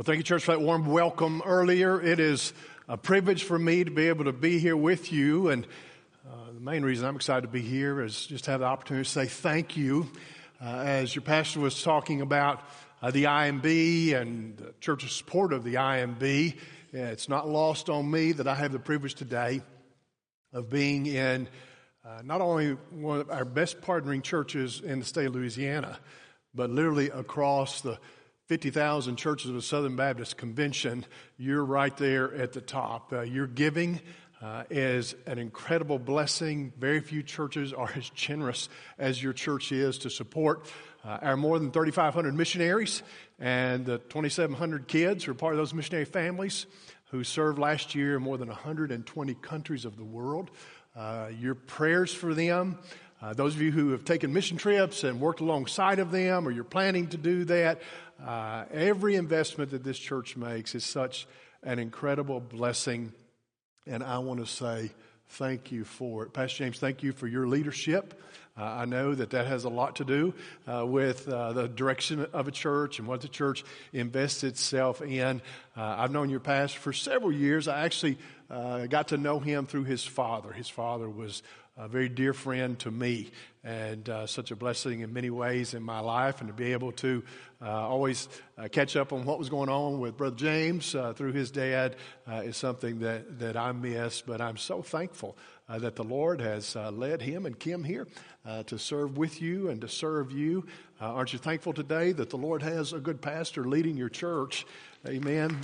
Well, thank you, church, for that warm welcome earlier. It is a privilege for me to be able to be here with you. And uh, the main reason I'm excited to be here is just to have the opportunity to say thank you. Uh, as your pastor was talking about uh, the IMB and the church's support of the IMB, it's not lost on me that I have the privilege today of being in uh, not only one of our best partnering churches in the state of Louisiana, but literally across the 50,000 churches of the Southern Baptist Convention, you're right there at the top. Uh, your giving uh, is an incredible blessing. Very few churches are as generous as your church is to support uh, our more than 3,500 missionaries and the 2,700 kids who are part of those missionary families who served last year in more than 120 countries of the world. Uh, your prayers for them uh, those of you who have taken mission trips and worked alongside of them, or you're planning to do that, uh, every investment that this church makes is such an incredible blessing. And I want to say thank you for it. Pastor James, thank you for your leadership. Uh, I know that that has a lot to do uh, with uh, the direction of a church and what the church invests itself in. Uh, I've known your pastor for several years. I actually got to know him through his father. His father was a very dear friend to me and uh, such a blessing in many ways in my life and to be able to uh, always uh, catch up on what was going on with brother james uh, through his dad uh, is something that, that i miss but i'm so thankful uh, that the lord has led him and kim here to serve with you and to serve you. Aren't you thankful today that the lord has a good pastor leading your church? Amen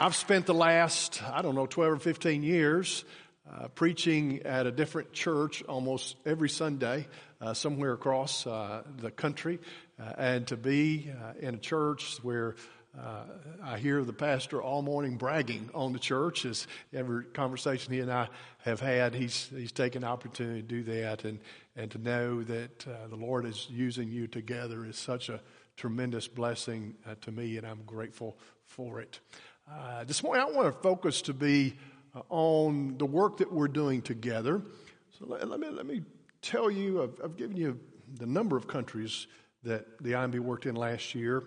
I've spent the last, I don't know, 12 or 15 years uh, preaching at a different church almost every Sunday, uh, somewhere across uh, the country. Uh, and to be uh, in a church where uh, I hear the pastor all morning bragging on the church, as every conversation he and I have had, he's, he's taken the opportunity to do that. And, and to know that the Lord is using you together is such a tremendous blessing to me, and I'm grateful for it. Uh, this morning, I want to focus to be uh, on the work that we're doing together. So let, let, me, let me tell you, I've, I've, given you the number of countries that the IMB worked in last year.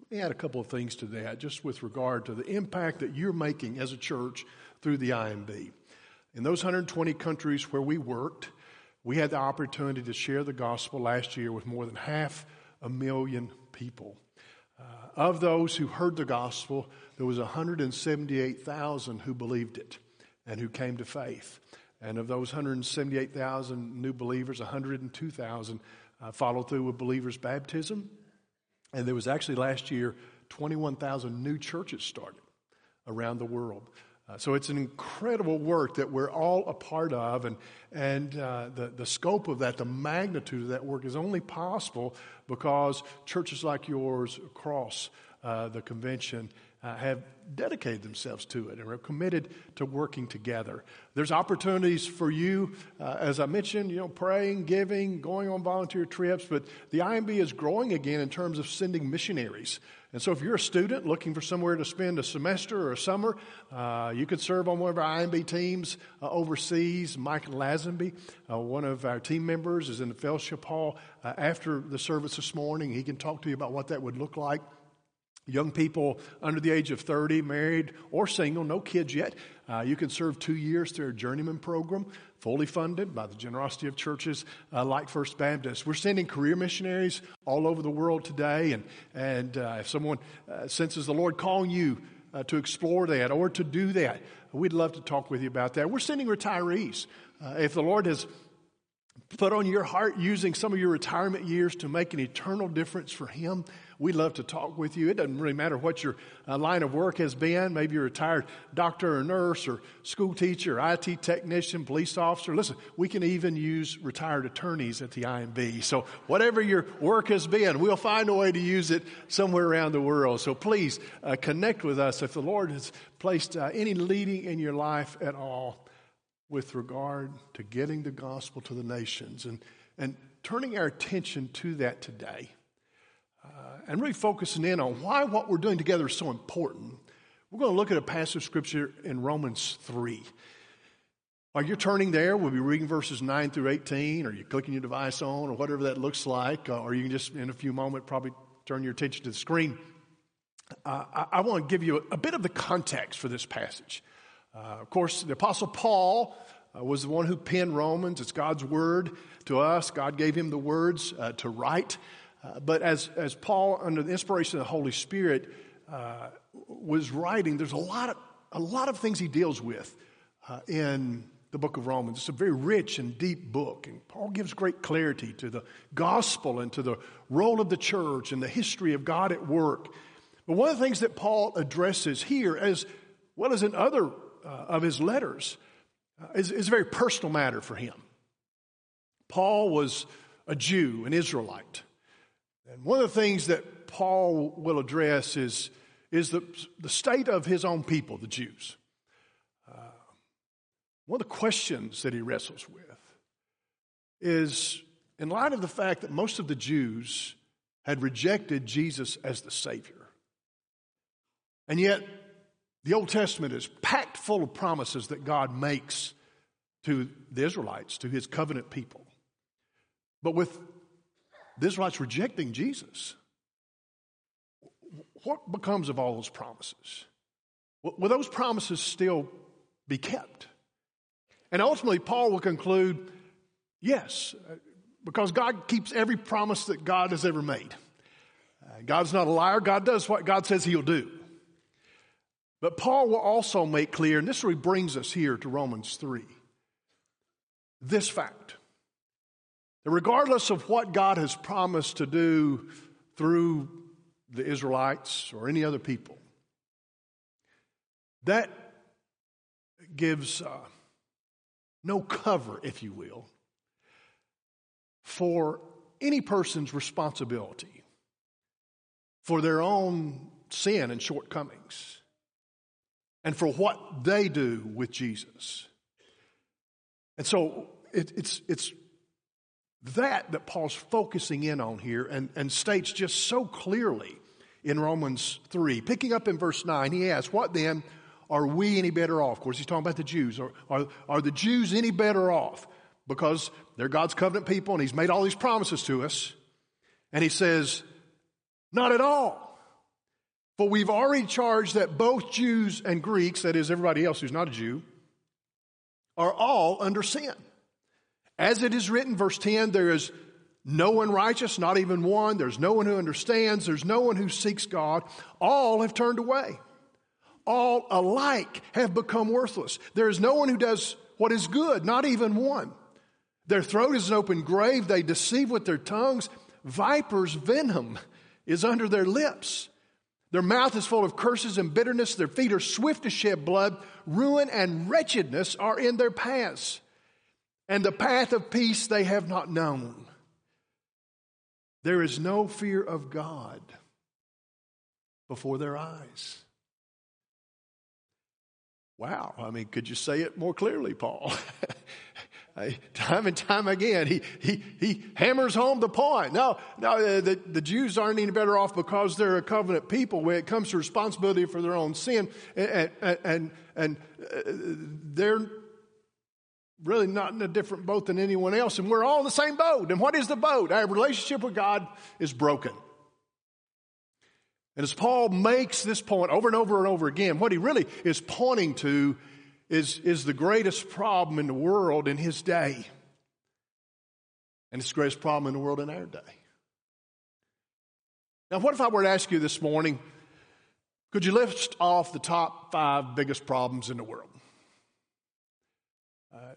Let me add a couple of things to that, just with regard to the impact that you're making as a church through the IMB. In those 120 countries where we worked, we had the opportunity to share the gospel last year with more than half a million people. Of those who heard the gospel, there was 178,000 who believed it and who came to faith. And of those 178,000 new believers, 102,000 uh, followed through with believers' baptism. And there was actually last year 21,000 new churches started around the world. Uh, so it's an incredible work that we're all a part of, and, and uh, the, the scope of that, the magnitude of that work is only possible because churches like yours across uh, the convention uh, have dedicated themselves to it and are committed to working together. There's opportunities for you, uh, as I mentioned, you know, praying, giving, going on volunteer trips, but the IMB is growing again in terms of sending missionaries. And so if you're a student looking for somewhere to spend a semester or a summer, uh, you could serve on one of our IMB teams uh, overseas. Mike Lazenby, uh, one of our team members, is in the fellowship hall uh, after the service this morning. He can talk to you about what that would look like. Young people under the age of 30, married or single, no kids yet, uh, you can serve two years through our journeyman program, fully funded by the generosity of churches uh, like First Baptist. We're sending career missionaries all over the world today, and, and uh, if someone uh, senses the Lord calling you uh, to explore that or to do that, we'd love to talk with you about that. We're sending retirees. Uh, if the Lord has put on your heart using some of your retirement years to make an eternal difference for Him, We'd love to talk with you. It doesn't really matter what your uh, line of work has been. Maybe you're a retired doctor or nurse or school teacher, IT technician, police officer. Listen, we can even use retired attorneys at the IMB. So whatever your work has been, we'll find a way to use it somewhere around the world. So please uh, connect with us if the Lord has placed uh, any leading in your life at all with regard to getting the gospel to the nations and, and turning our attention to that today and really focusing in on why what we're doing together is so important, we're going to look at a passage of scripture in Romans 3. While you're turning there, we'll be reading verses 9 through 18, or you're clicking your device on, or whatever that looks like, uh, or you can just, in a few moments, probably turn your attention to the screen, uh, I, I, want to give you a, a, bit of the context for this passage. Uh, of course, the Apostle Paul uh, was the one who penned Romans. It's God's word to us. God gave him the words uh, to write. Uh, but as, as Paul, under the inspiration of the Holy Spirit, uh, was writing, there's a lot of, a lot of things he deals with in the book of Romans. It's a very rich and deep book. And Paul gives great clarity to the gospel and to the role of the church and the history of God at work. But one of the things that Paul addresses here, as well as in other uh, of his letters, uh, is, is a very personal matter for him. Paul was a Jew, an Israelite. And one of the things that Paul will address is, is the, the state of his own people, the Jews. Uh, one of the questions that he wrestles with is in light of the fact that most of the Jews had rejected Jesus as the Savior. And yet, the Old Testament is packed full of promises that God makes to the Israelites, to his covenant people. But with the Israelites rejecting Jesus, what becomes of all those promises? Will those promises still be kept? And ultimately, Paul will conclude yes, because God keeps every promise that God has ever made. Uh, God's not a liar, God does what God says he'll do. But Paul will also make clear, and this really brings us here to Romans 3, this fact that regardless of what God has promised to do through the Israelites or any other people, that gives. Uh, no cover, if you will, for any person's responsibility for their own sin and shortcomings and for what they do with Jesus. And so it, it's, it's that that Paul's focusing in on here and, and states just so clearly in Romans 3. Picking up in verse 9, he asks, What then? are we any better off? Of course, he's talking about the Jews. Are, are, are the Jews any better off? Because they're God's covenant people and he's made all these promises to us. And he says, not at all. For we've already charged that both Jews and Greeks, that is, everybody else who's not a Jew, are all under sin. As it is written, verse 10, there is no one righteous, not even one. There's no one who understands. There's no one who seeks God. All have turned away all alike have become worthless. There is no one who does what is good, not even one. Their throat is an open grave. They deceive with their tongues. Viper's venom is under their lips. Their mouth is full of curses and bitterness. Their feet are swift to shed blood. Ruin and wretchedness are in their paths. And the path of peace they have not known. There is no fear of God before their eyes. Wow. I mean, could you say it more clearly, Paul? time and time again, he, he, he hammers home the point. No, no, uh, the, the Jews aren't any better off because they're a covenant people when it comes to responsibility for their own sin. And, and, and, and uh, they're really not in a different boat than anyone else. And we're all in the same boat. And what is the boat? Our relationship with God is broken. And as Paul makes this point over and over and over again, what he really is pointing to is, is the greatest problem in the world in his day. And it's the greatest problem in the world in our day. Now, what if I were to ask you this morning, could you list off the top five biggest problems in the world? Uh,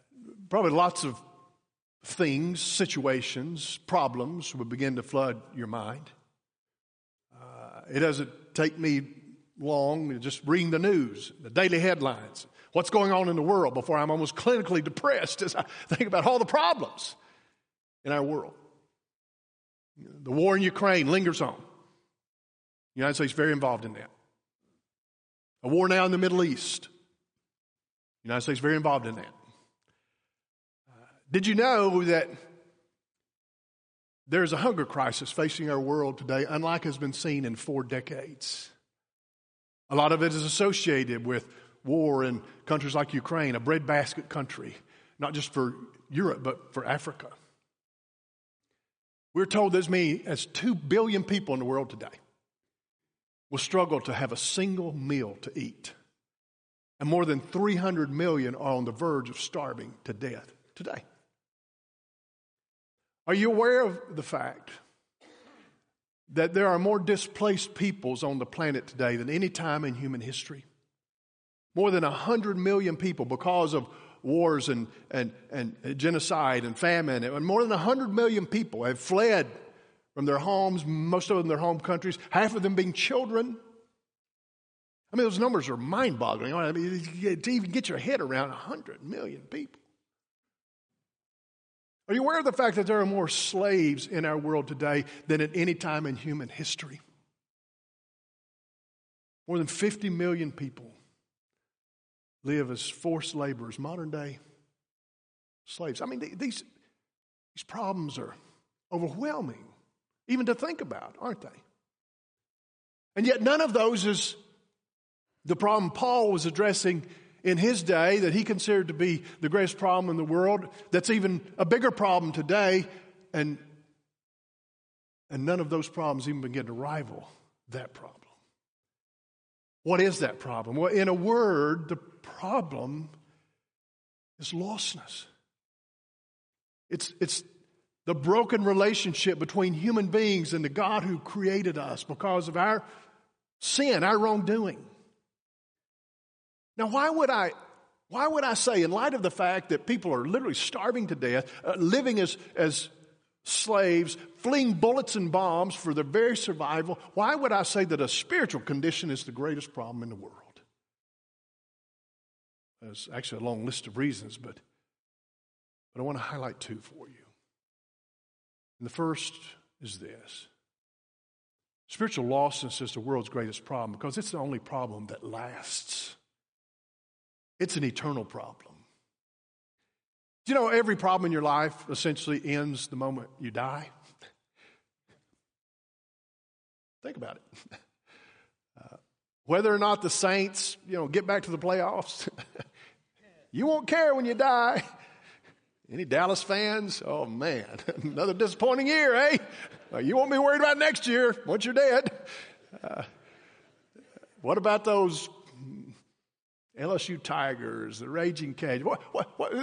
probably lots of things, situations, problems would begin to flood your mind. Uh, it doesn't take me long to just reading the news, the daily headlines, what's going on in the world before I'm almost clinically depressed as I think about all the problems in our world. The war in Ukraine lingers on. The United States is very involved in that. A war now in the Middle East. The United States is very involved in that. Did you know that there's a hunger crisis facing our world today, unlike has been seen in four decades. A lot of it is associated with war in countries like Ukraine, a breadbasket country, not just for Europe, but for Africa. We're told as many as 2 billion people in the world today will struggle to have a single meal to eat. And more than 300 million are on the verge of starving to death today. Are you aware of the fact that there are more displaced peoples on the planet today than any time in human history? More than 100 million people because of wars and, and, and genocide and famine. And more than 100 million people have fled from their homes, most of them their home countries, half of them being children. I mean, those numbers are mind boggling. I mean, to even get your head around 100 million people. Are you aware of the fact that there are more slaves in our world today than at any time in human history? More than 50 million people live as forced laborers, modern day slaves. I mean, these, these problems are overwhelming, even to think about, aren't they? And yet, none of those is the problem Paul was addressing in his day that he considered to be the greatest problem in the world, that's even a bigger problem today, and, and none of those problems even begin to rival that problem. What is that problem? Well, in a word, the problem is lostness. It's, it's the broken relationship between human beings and the God who created us because of our sin, our wrongdoing. Now, why would I? Why would I say, in light of the fact that people are literally starving to death, uh, living as, as slaves, fleeing bullets and bombs for their very survival, why would I say that a spiritual condition is the greatest problem in the world? There's actually a long list of reasons, but, but I want to highlight two for you. And the first is this spiritual lostness is the world's greatest problem because it's the only problem that lasts. It's an eternal problem. Do you know every problem in your life essentially ends the moment you die? Think about it. Uh, whether or not the Saints, you know, get back to the playoffs, you won't care when you die. Any Dallas fans? Oh man, another disappointing year, eh? You won't be worried about next year once you're dead. Uh, what about those LSU Tigers, the Raging Cage. What, what, what,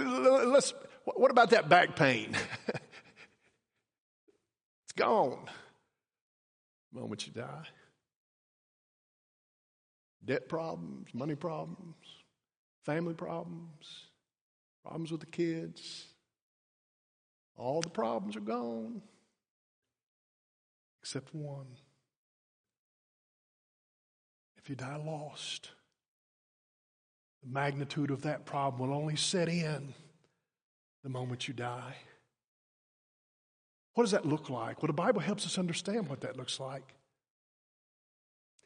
let's, what about that back pain? it's gone the moment you die. Debt problems, money problems, family problems, problems with the kids. All the problems are gone except one. If you die lost, the magnitude of that problem will only set in the moment you die. What does that look like? Well, the Bible helps us understand what that looks like.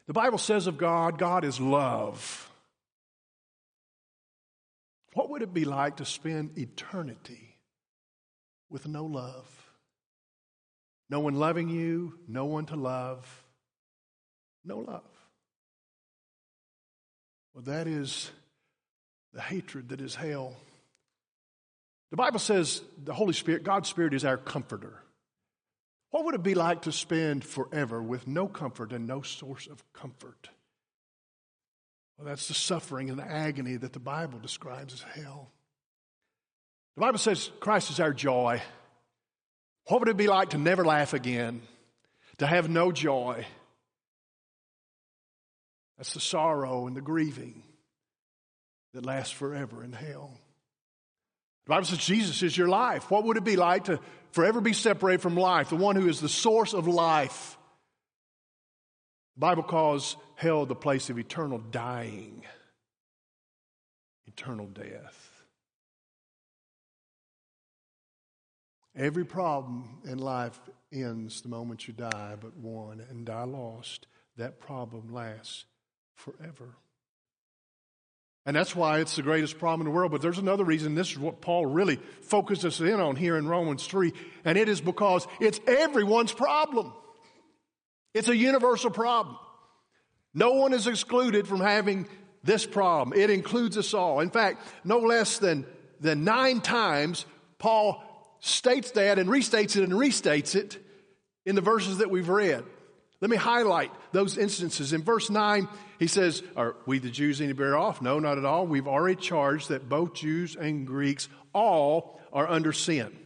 The Bible says of God, God is love. What would it be like to spend eternity with no love? No one loving you, no one to love, no love. Well, that is the hatred that is hell. The Bible says the Holy Spirit, God's Spirit, is our comforter. What would it be like to spend forever with no comfort and no source of comfort? Well, that's the suffering and the agony that the Bible describes as hell. The Bible says Christ is our joy. What would it be like to never laugh again? To have no joy? That's the sorrow and the grieving that lasts forever in hell. The Bible says Jesus is your life. What would it be like to forever be separated from life, the one who is the source of life? The Bible calls hell the place of eternal dying, eternal death. Every problem in life ends the moment you die, but one, and die lost. That problem lasts forever. And that's why it's the greatest problem in the world. But there's another reason. This is what Paul really focuses in on here in Romans 3. And it is because it's everyone's problem. It's a universal problem. No one is excluded from having this problem. It includes us all. In fact, no less than, than nine times, Paul states that and restates it and restates it in the verses that we've read. Let me highlight those instances. In verse 9, he says, Are we the Jews any better off? No, not at all. We've already charged that both Jews and Greeks all are under sin.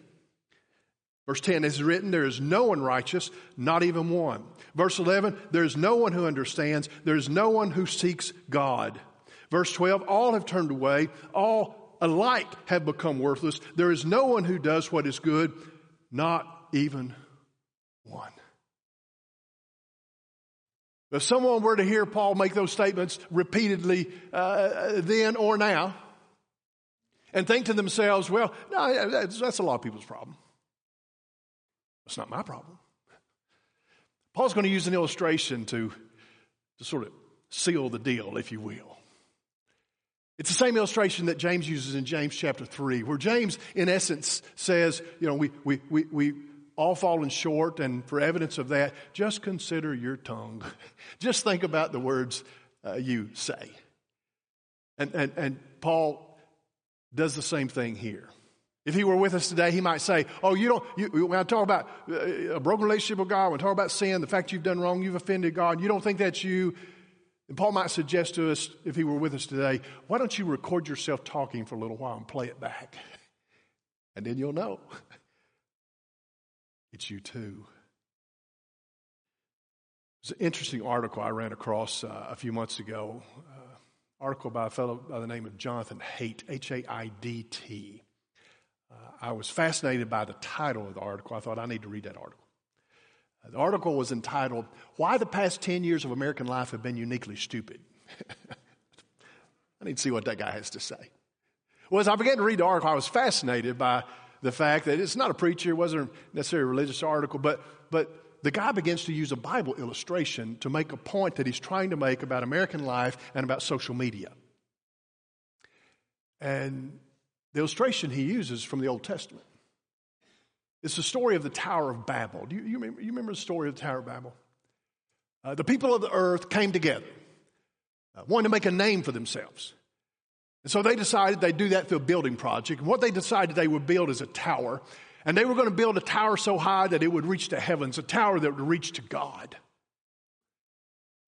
Verse 10 is written, There is no one righteous, not even one. Verse 11, There is no one who understands, there is no one who seeks God. Verse 12, All have turned away, all alike have become worthless. There is no one who does what is good, not even one. If someone were to hear Paul make those statements repeatedly uh, then or now and think to themselves, well, no, that's, a lot of people's problem. That's not my problem. Paul's going to use an illustration to, to sort of seal the deal, if you will. It's the same illustration that James uses in James chapter 3, where James, in essence, says, you know, we, we, we, we all fallen short, and for evidence of that, just consider your tongue. just think about the words uh, you say. And, and, and Paul does the same thing here. If he were with us today, he might say, Oh, you don't, you, when I talk about uh, a broken relationship with God, when I talk about sin, the fact you've done wrong, you've offended God, you don't think that's you. And Paul might suggest to us, if he were with us today, why don't you record yourself talking for a little while and play it back? And then you'll know. It's you too. It's an interesting article I ran across uh, a few months ago. Uh, article by a fellow by the name of Jonathan Haidt, H A I D T. Uh, I was fascinated by the title of the article. I thought I need to read that article. Uh, the article was entitled, Why the Past 10 Years of American Life Have Been Uniquely Stupid. I need to see what that guy has to say. Well, as I began to read the article, I was fascinated by the fact that it's not a preacher, it wasn't necessarily a religious article, but, but the guy begins to use a Bible illustration to make a point that he's trying to make about American life and about social media. And the illustration he uses from the Old Testament. It's the story of the Tower of Babel. Do you, you, remember, you remember, the story of the Tower of Babel? Uh, the people of the earth came together, uh, wanted to make a name for themselves. And so they decided they'd do that through a building project. And what they decided they would build is a tower. And they were going to build a tower so high that it would reach the heavens, a tower that would reach to God.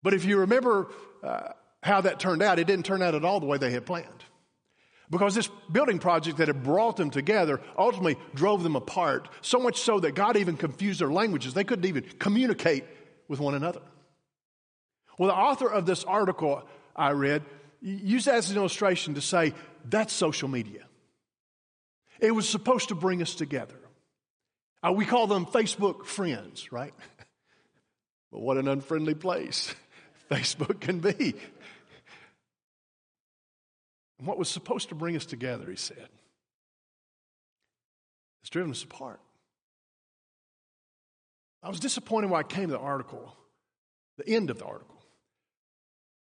But if you remember uh, how that turned out, it didn't turn out at all the way they had planned. Because this building project that had brought them together ultimately drove them apart, so much so that God even confused their languages. They couldn't even communicate with one another. Well, the author of this article I read use that as an illustration to say that's social media. It was supposed to bring us together. Uh, we call them Facebook friends, right? but what an unfriendly place Facebook can be. And what was supposed to bring us together, he said, has driven us apart. I was disappointed when I came to the article, the end of the article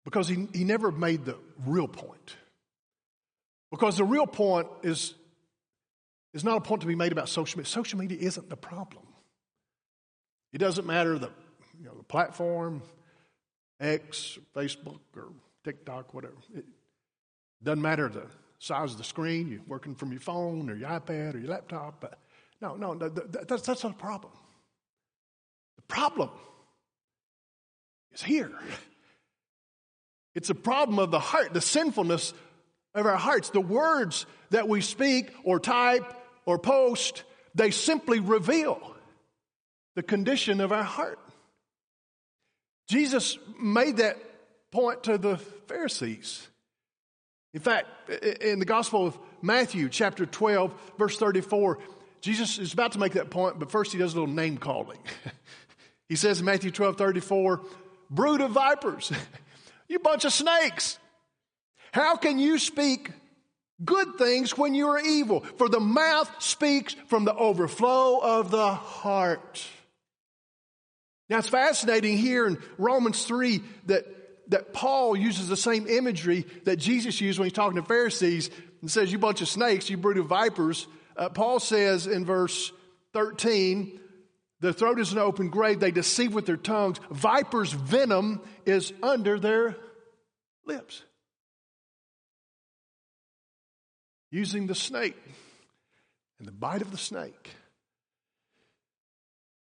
because he, he never made the real point. Because the real point is, is not a point to be made about social media. Social media isn't the problem. It doesn't matter the, you know, the platform, X, Facebook, or TikTok, whatever. It doesn't matter the size of the screen, you're working from your phone or your iPad or your laptop. But no, no, that's, that's not a problem. The problem is here. It's a problem of the heart, the sinfulness of our hearts. The words that we speak or type or post, they simply reveal the condition of our heart. Jesus made that point to the Pharisees. In fact, in the Gospel of Matthew, chapter 12, verse 34, Jesus is about to make that point, but first he does a little name calling. he says in Matthew 12, 34, brood of vipers. You bunch of snakes. How can you speak good things when you are evil? For the mouth speaks from the overflow of the heart. Now it's fascinating here in Romans 3 that, that Paul uses the same imagery that Jesus used when he's talking to Pharisees and says, You bunch of snakes, you brood of vipers. Uh, Paul says in verse 13, their throat is an open grave. They deceive with their tongues. Viper's venom is under their lips. Using the snake and the bite of the snake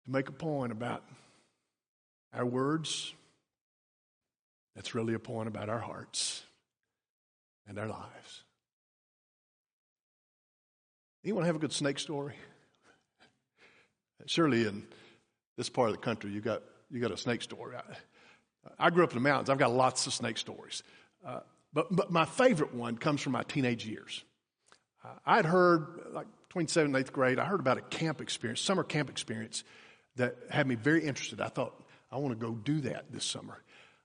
to make a point about our words. That's really a point about our hearts and our lives. Anyone have a good snake story? Surely in this part of the country, you got you got a snake story. I, I grew up in the mountains. I've got lots of snake stories, uh, but but my favorite one comes from my teenage years. Uh, I'd heard like between seventh and eighth grade. I heard about a camp experience, summer camp experience, that had me very interested. I thought I want to go do that this summer.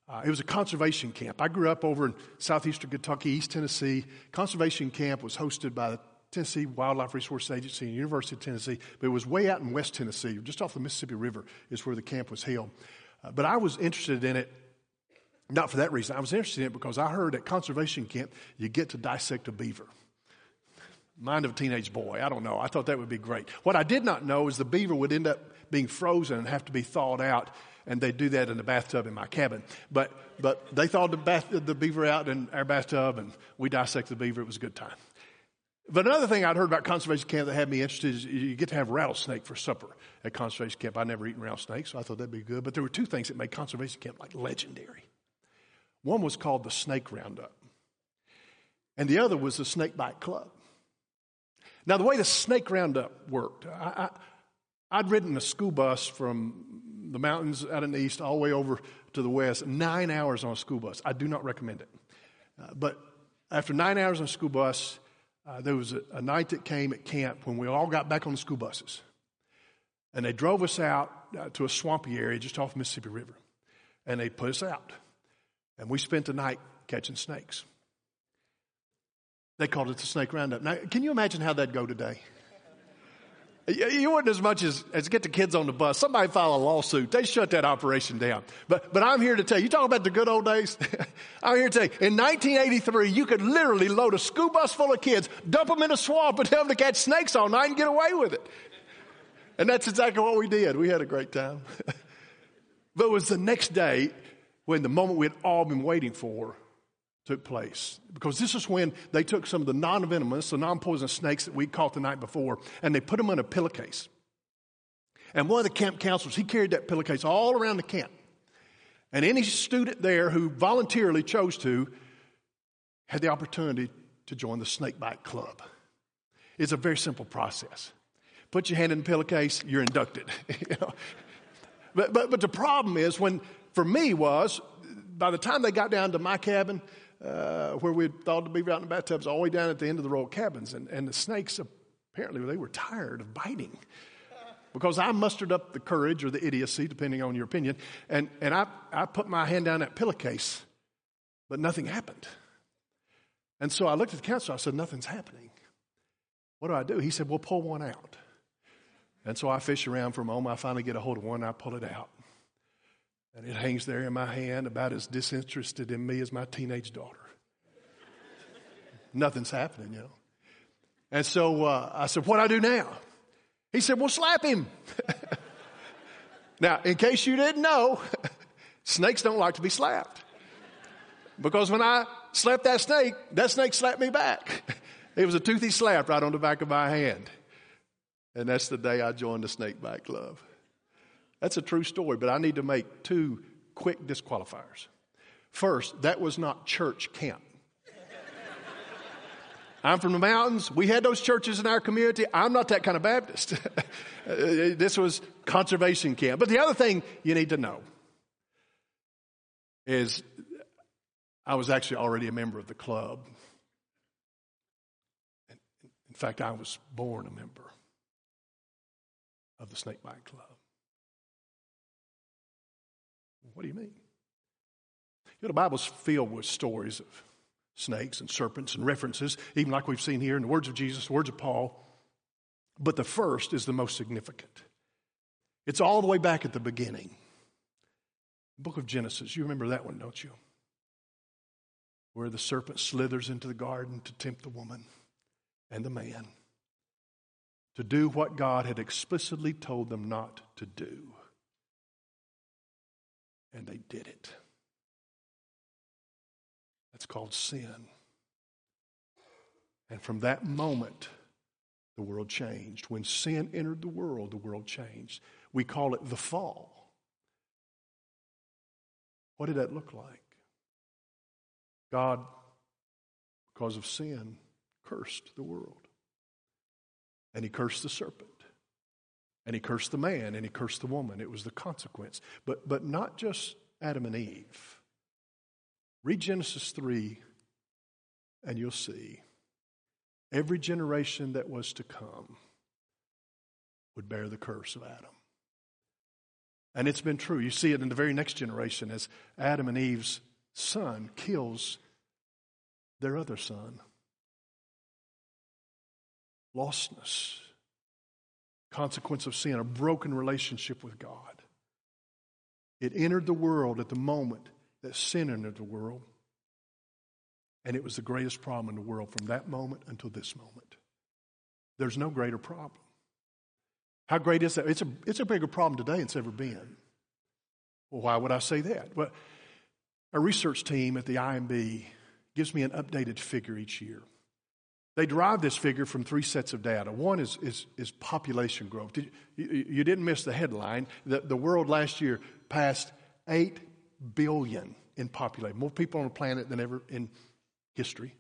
Uh, it was a conservation camp. I grew up over in southeastern Kentucky, East Tennessee. Conservation camp was hosted by the Tennessee Wildlife Resource Agency and University of Tennessee, but it was way out in West Tennessee, just off the Mississippi River, is where the camp was held. Uh, but I was interested in it not for that reason. I was interested in it because I heard at conservation camp you get to dissect a beaver. Mind of a teenage boy. I don't know. I thought that would be great. What I did not know is the beaver would end up being frozen and have to be thawed out and they do that in the bathtub in my cabin. But, but they thawed the, bath, the beaver out in our bathtub, and we dissected the beaver. It was a good time. But another thing I'd heard about conservation camp that had me interested is you get to have rattlesnake for supper at conservation camp. I'd never eaten rattlesnake, so I thought that'd be good. But there were two things that made conservation camp like legendary. One was called the Snake Roundup, and the other was the Snake Bite Club. Now, the way the Snake Roundup worked, I, I, I'd ridden a school bus from the mountains out in the east all the way over to the west, nine hours on a school bus. I do not recommend it. Uh, but after nine hours on a school bus, uh, there was a, a, night that came at camp when we all got back on the school buses. And they drove us out uh, to a swampy area just off Mississippi River. And they put us out. And we spent the night catching snakes. They called it the snake roundup. Now, can you imagine how that'd go today? You wouldn't as much as, as get the kids on the bus. Somebody file a lawsuit. They shut that operation down. But, but I'm here to tell you, you talk about the good old days? I'm here to tell you, in 1983, you could literally load a school bus full of kids, dump them in a swamp, and tell them to catch snakes all night and get away with it. And that's exactly what we did. We had a great time. but it was the next day when the moment we had all been waiting for took place. Because this is when they took some of the non venomous, the non poisonous snakes that we caught the night before, and they put them in a pillowcase. And one of the camp counselors, he carried that pillowcase all around the camp. And any student there who voluntarily chose to had the opportunity to join the snake bite club. It's a very simple process. Put your hand in the pillowcase, you're inducted. but, but, but the problem is when, for me, was by the time they got down to my cabin, uh, where we thought to be out in the bathtubs, all the way down at the end of the row of cabins. And, and the snakes, apparently, they were tired of biting. Because I mustered up the courage or the idiocy, depending on your opinion, and, and I, I put my hand down that pillowcase, but nothing happened. And so I looked at the counselor, I said, Nothing's happening. What do I do? He said, Well, pull one out. And so I fish around for a moment. I finally get a hold of one, I pull it out. And it hangs there in my hand, about as disinterested in me as my teenage daughter. Nothing's happening, you know. And so uh, I said, What do I do now? He said, Well, slap him. now, in case you didn't know, snakes don't like to be slapped. Because when I slapped that snake, that snake slapped me back. It was a toothy slap right on the back of my hand. And that's the day I joined the Snake Bite Club. That's a true story, but I need to make two quick disqualifiers. First, that was not church camp. I'm from the mountains. We had those churches in our community. I'm not that kind of Baptist. this was conservation camp. But the other thing you need to know is I was actually already a member of the club. In fact, I was born a member of the Snakebite Club. What do you mean? You know, the Bible's filled with stories of snakes and serpents and references, even like we've seen here in the words of Jesus, the words of Paul. But the first is the most significant. It's all the way back at the beginning. The book of Genesis, you remember that one, don't you? Where the serpent slithers into the garden to tempt the woman and the man to do what God had explicitly told them not to do. And they did it. That's called sin. And from that moment, the world changed. When sin entered the world, the world changed. We call it the fall. What did that look like? God, because of sin, cursed the world. And he cursed the serpent. And he cursed the man and he cursed the woman. It was the consequence. But, but not just Adam and Eve. Read Genesis 3 and you'll see every generation that was to come would bear the curse of Adam. And it's been true. You see it in the very next generation as Adam and Eve's son kills their other son. Lostness, consequence of sin, a broken relationship with God. It entered the world at the moment that sin entered the world. And it was the greatest problem in the world from that moment until this moment. There's no greater problem. How great is that? It's a, it's a bigger problem today than it's ever been. Well, why would I say that? Well, a research team at the IMB gives me an updated figure each year. They derive this figure from three sets of data. One is, is, is population growth. You, you, didn't miss the headline. The, the world last year passed 8 billion in population, more people on the planet than ever in history.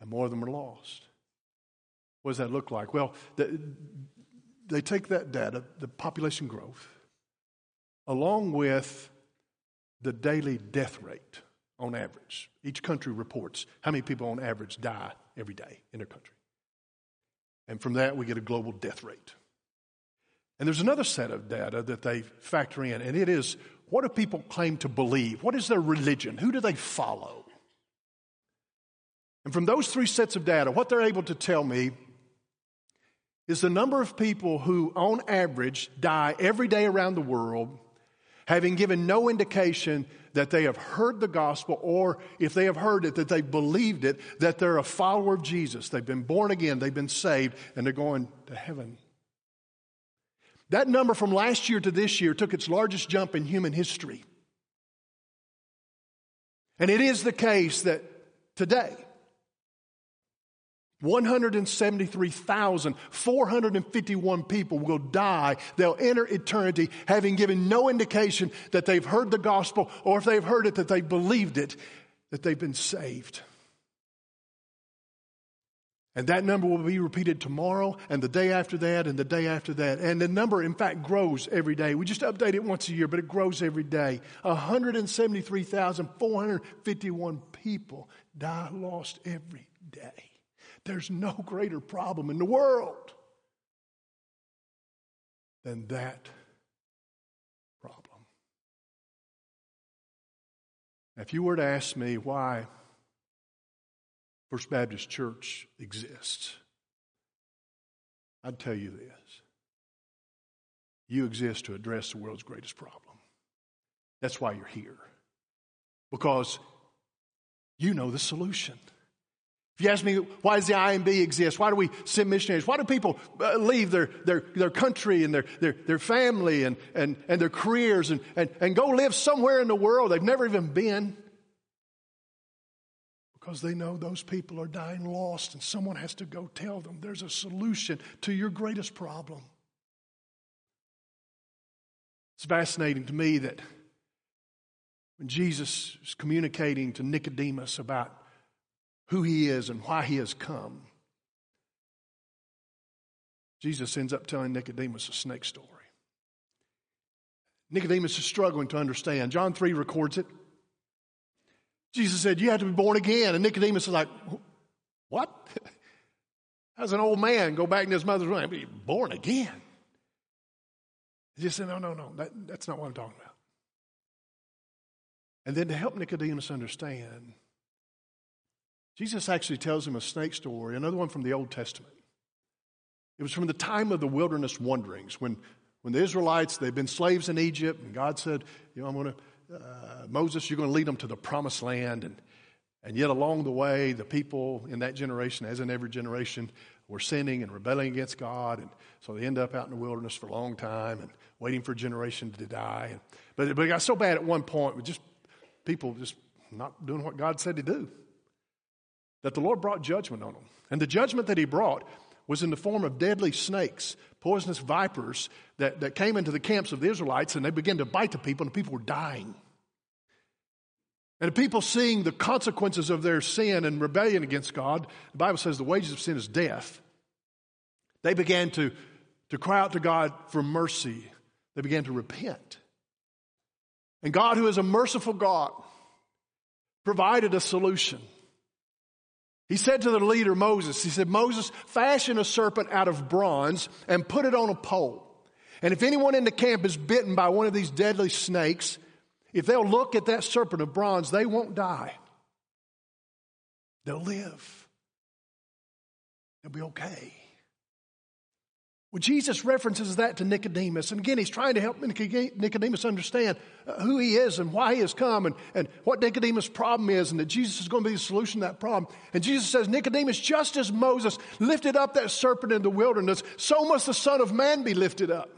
And more of them are lost. What does that look like? Well, the, they take that data, the population growth, along with the daily death rate on average. Each country reports how many people on average die every day in their country. And from that, we get a global death rate. And there's another set of data that they factor in, and it is what do people claim to believe? What is their religion? Who do they follow? And from those three sets of data, what they're able to tell me is the number of people who, on average, die every day around the world, having given no indication that they have heard the gospel, or if they have heard it, that they believed it, that they're a follower of Jesus. They've been born again, they've been saved, and they're going to heaven. That number from last year to this year took its largest jump in human history. And it is the case that today, 173,451 people will die. They'll enter eternity having given no indication that they've heard the gospel or if they've heard it that they believed it, that they've been saved. And that number will be repeated tomorrow and the day after that and the day after that. And the number, in fact, grows every day. We just update it once a year, but it grows every day. 173,451 people die lost every day. There's no greater problem in the world than that problem. If you were to ask me why First Baptist Church exists, I'd tell you this. You exist to address the world's greatest problem. That's why you're here. Because you know the solution. If you ask me, why does the IMB exist? Why do we send missionaries? Why do people uh, leave their, their, their country and their, their, their family and, and, and their careers and, and, and go live somewhere in the world they've never even been? Because they know those people are dying lost and someone has to go tell them there's a solution to your greatest problem. It's fascinating to me that when Jesus is communicating to Nicodemus about who he is and why he has come. Jesus ends up telling Nicodemus a snake story. Nicodemus is struggling to understand. John 3 records it. Jesus said, You have to be born again. And Nicodemus is like, What? How's an old man go back in his mother's womb? Be born again. Jesus said, No, no, no. That, that's not what I'm talking about. And then to help Nicodemus understand, Jesus actually tells him a snake story, another one from the Old Testament. It was from the time of the wilderness wanderings when, when the Israelites, they'd been slaves in Egypt, and God said, You know, I'm going to, uh, Moses, you're going to lead them to the promised land. And, and yet, along the way, the people in that generation, as in every generation, were sinning and rebelling against God. And so they end up out in the wilderness for a long time and waiting for a generation to die. And, but, but it got so bad at one point with just people just not doing what God said to do that the Lord brought judgment on them. And the judgment that He brought was in the form of deadly snakes, poisonous vipers that, that came into the camps of the Israelites and they began to bite the people, and the people were dying. And the people seeing the consequences of their sin and rebellion against God, the Bible says the wages of sin is death. They began to, to cry out to God for mercy. They began to repent. And God, who is a merciful God, provided a solution. He said to the leader Moses, He said, Moses, fashion a serpent out of bronze and put it on a pole. And if anyone in the camp is bitten by one of these deadly snakes, if they'll look at that serpent of bronze, they won't die. They'll live. They'll be okay. Well, Jesus references that to Nicodemus. And again, he's trying to help Nicodemus understand uh, who he is and why he has come and, and what Nicodemus' problem is, and that Jesus is going to be the solution to that problem. And Jesus says, Nicodemus, just as Moses lifted up that serpent in the wilderness, so must the Son of Man be lifted up.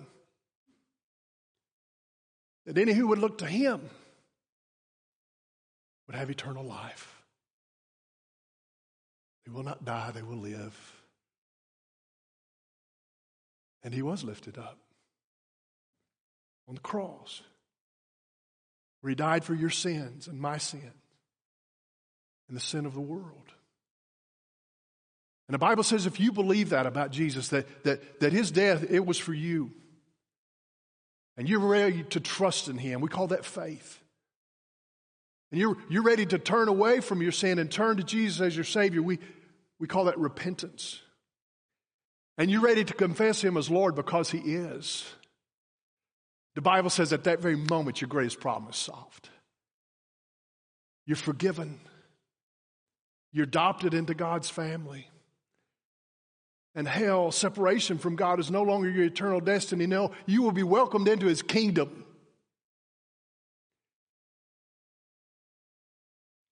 That any who would look to him would have eternal life. They will not die, they will live. And he was lifted up on the cross, where he died for your sins and my sins and the sin of the world. And the Bible says if you believe that about Jesus, that, that, that his death, it was for you, and you're ready to trust in him, we call that faith. And you're, you're ready to turn away from your sin and turn to Jesus as your Savior, we, we call that repentance. And you're ready to confess Him as Lord because He is. The Bible says at that very moment, your greatest problem is solved. You're forgiven. You're adopted into God's family. And hell, separation from God, is no longer your eternal destiny. No, you will be welcomed into His kingdom.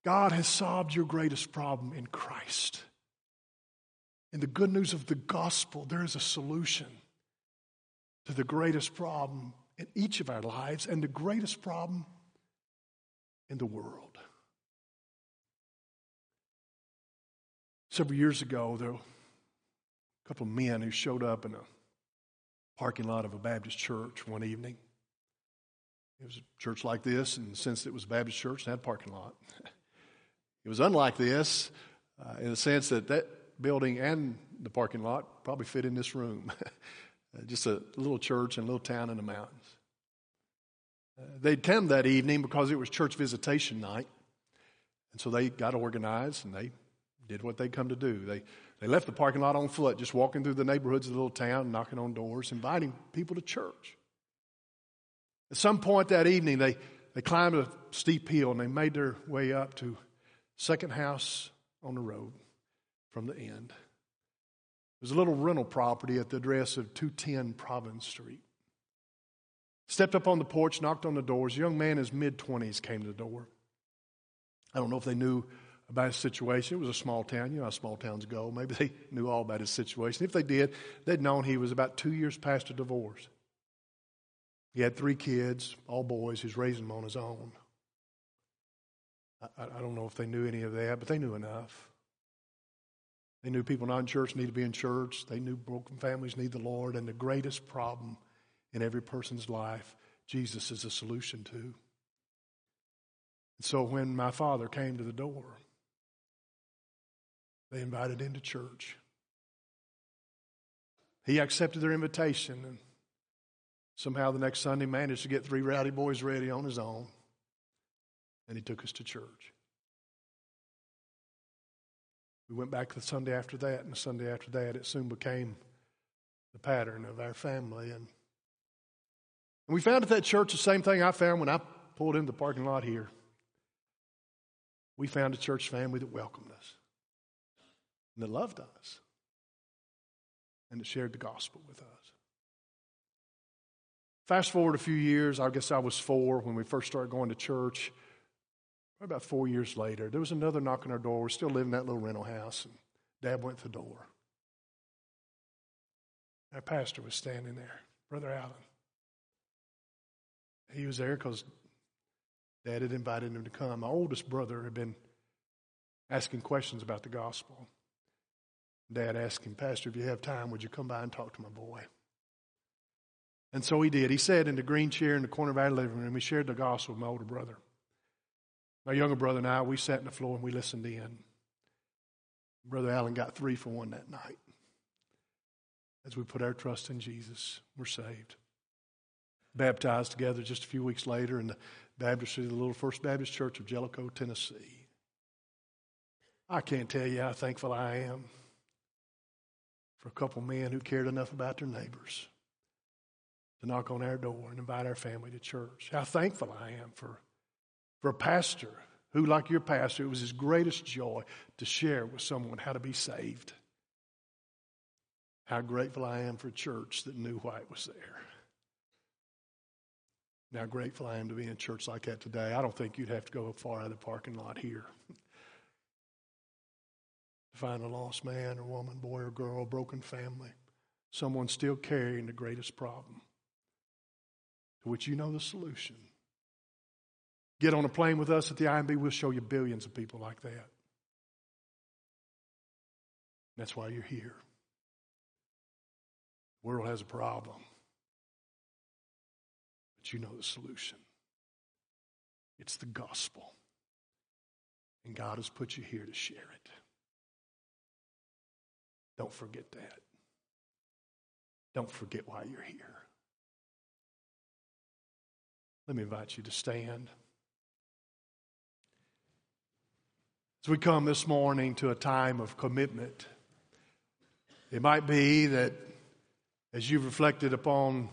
God has solved your greatest problem in Christ. In the good news of the gospel, there is a solution to the greatest problem in each of our lives and the greatest problem in the world. Several years ago, there were a couple of men who showed up in a parking lot of a Baptist church one evening. It was a church like this, and since it was a Baptist church, it had a parking lot. It was unlike this uh, in the sense that that building and the parking lot probably fit in this room. Just a little church and a little town in the mountains. Uh, they'd come that evening because it was church visitation night. And so they got organized and they did what they'd come to do. They, they left the parking lot on foot, just walking through the neighborhoods of the little town, knocking on doors, inviting people to church. At some point that evening, they, they climbed a steep hill and they made their way up to second house on the road from the end. There's a little rental property at the address of 210 Province Street. Stepped up on the porch, knocked on the doors. A young man in his mid 20s came to the door. I don't know if they knew about his situation. It was a small town. You know how small towns go. Maybe they knew all about his situation. If they did, they'd known he was about two years past a divorce. He had three kids, all boys. He's raising them on his own. I, I don't know if they knew any of that, but they knew enough. They knew people not in church need to be in church. They knew broken families need the Lord. And the greatest problem in every person's life, Jesus is a solution to. And so when my father came to the door, they invited him to church. He accepted their invitation and somehow the next Sunday managed to get three rowdy boys ready on his own. And he took us to church. We went back the Sunday after that, and the Sunday after that, it soon became the pattern of our family. And, and we found at that church the same thing I found when I pulled into the parking lot here. We found a church family that welcomed us, and that loved us, and that shared the gospel with us. Fast forward a few years, I guess I was four when we first started going to church. About four years later, there was another knock on our door. We're still living in that little rental house, and Dad went to the door. Our pastor was standing there, Brother Allen. He was there because Dad had invited him to come. My oldest brother had been asking questions about the gospel. Dad asked him, Pastor, if you have time, would you come by and talk to my boy? And so he did. He sat in the green chair in the corner of our living room. He shared the gospel with my older brother. My younger brother and I, we sat on the floor and we listened in. Brother Allen got three for one that night. As we put our trust in Jesus, we're saved. Baptized together just a few weeks later in the baptistry of the Little First Baptist Church of Jellico, Tennessee. I can't tell you how thankful I am for a couple men who cared enough about their neighbors to knock on our door and invite our family to church. How thankful I am for, for a pastor who, like your pastor, it was his greatest joy to share with someone how to be saved. How grateful I am for a church that knew why it was there. Now, grateful I am to be in a church like that today. I don't think you'd have to go far out of the parking lot here to find a lost man or woman, boy or girl, a broken family, someone still carrying the greatest problem, to which you know the solution. Get on a plane with us at the IMB, we'll show you billions of people like that. That's why you're here. The world has a problem, but you know the solution. It's the gospel. And God has put you here to share it. Don't forget that. Don't forget why you're here. Let me invite you to stand. As we come this morning to a time of commitment, it might be that as you've reflected upon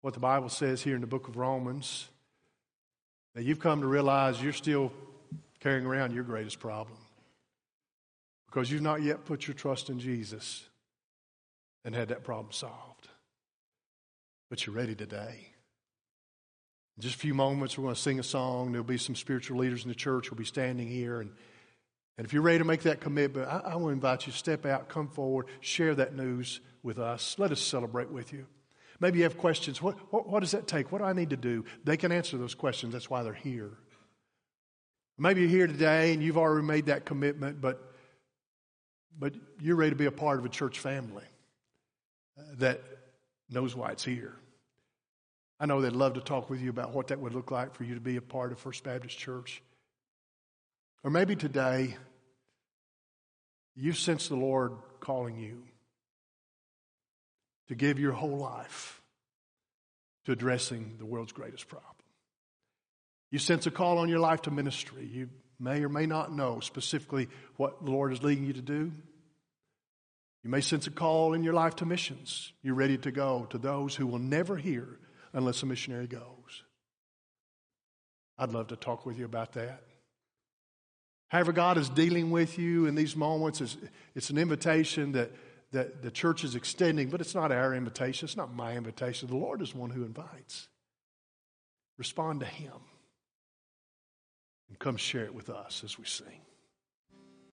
what the Bible says here in the book of Romans, that you've come to realize you're still carrying around your greatest problem because you've not yet put your trust in Jesus and had that problem solved. But you're ready today. In just a few moments, we're going to sing a song. There'll be some spiritual leaders in the church who'll be standing here. And, and if you're ready to make that commitment, I, I want to invite you to step out, come forward, share that news with us. Let us celebrate with you. Maybe you have questions. What, what, what does that take? What do I need to do? They can answer those questions. That's why they're here. Maybe you're here today and you've already made that commitment, but but you're ready to be a part of a church family uh, that knows why it's here. I know they'd love to talk with you about what that would look like for you to be a part of First Baptist Church. Or maybe today you sense the Lord calling you to give your whole life to addressing the world's greatest problem. You sense a call on your life to ministry. You may or may not know specifically what the Lord is leading you to do. You may sense a call in your life to missions. You're ready to go to those who will never hear unless a missionary goes. I'd love to talk with you about that. However, God is dealing with you in these moments. It's, it's an invitation that, that the church is extending, but it's not our invitation. It's not my invitation. The Lord is one who invites. Respond to Him and come share it with us as we sing.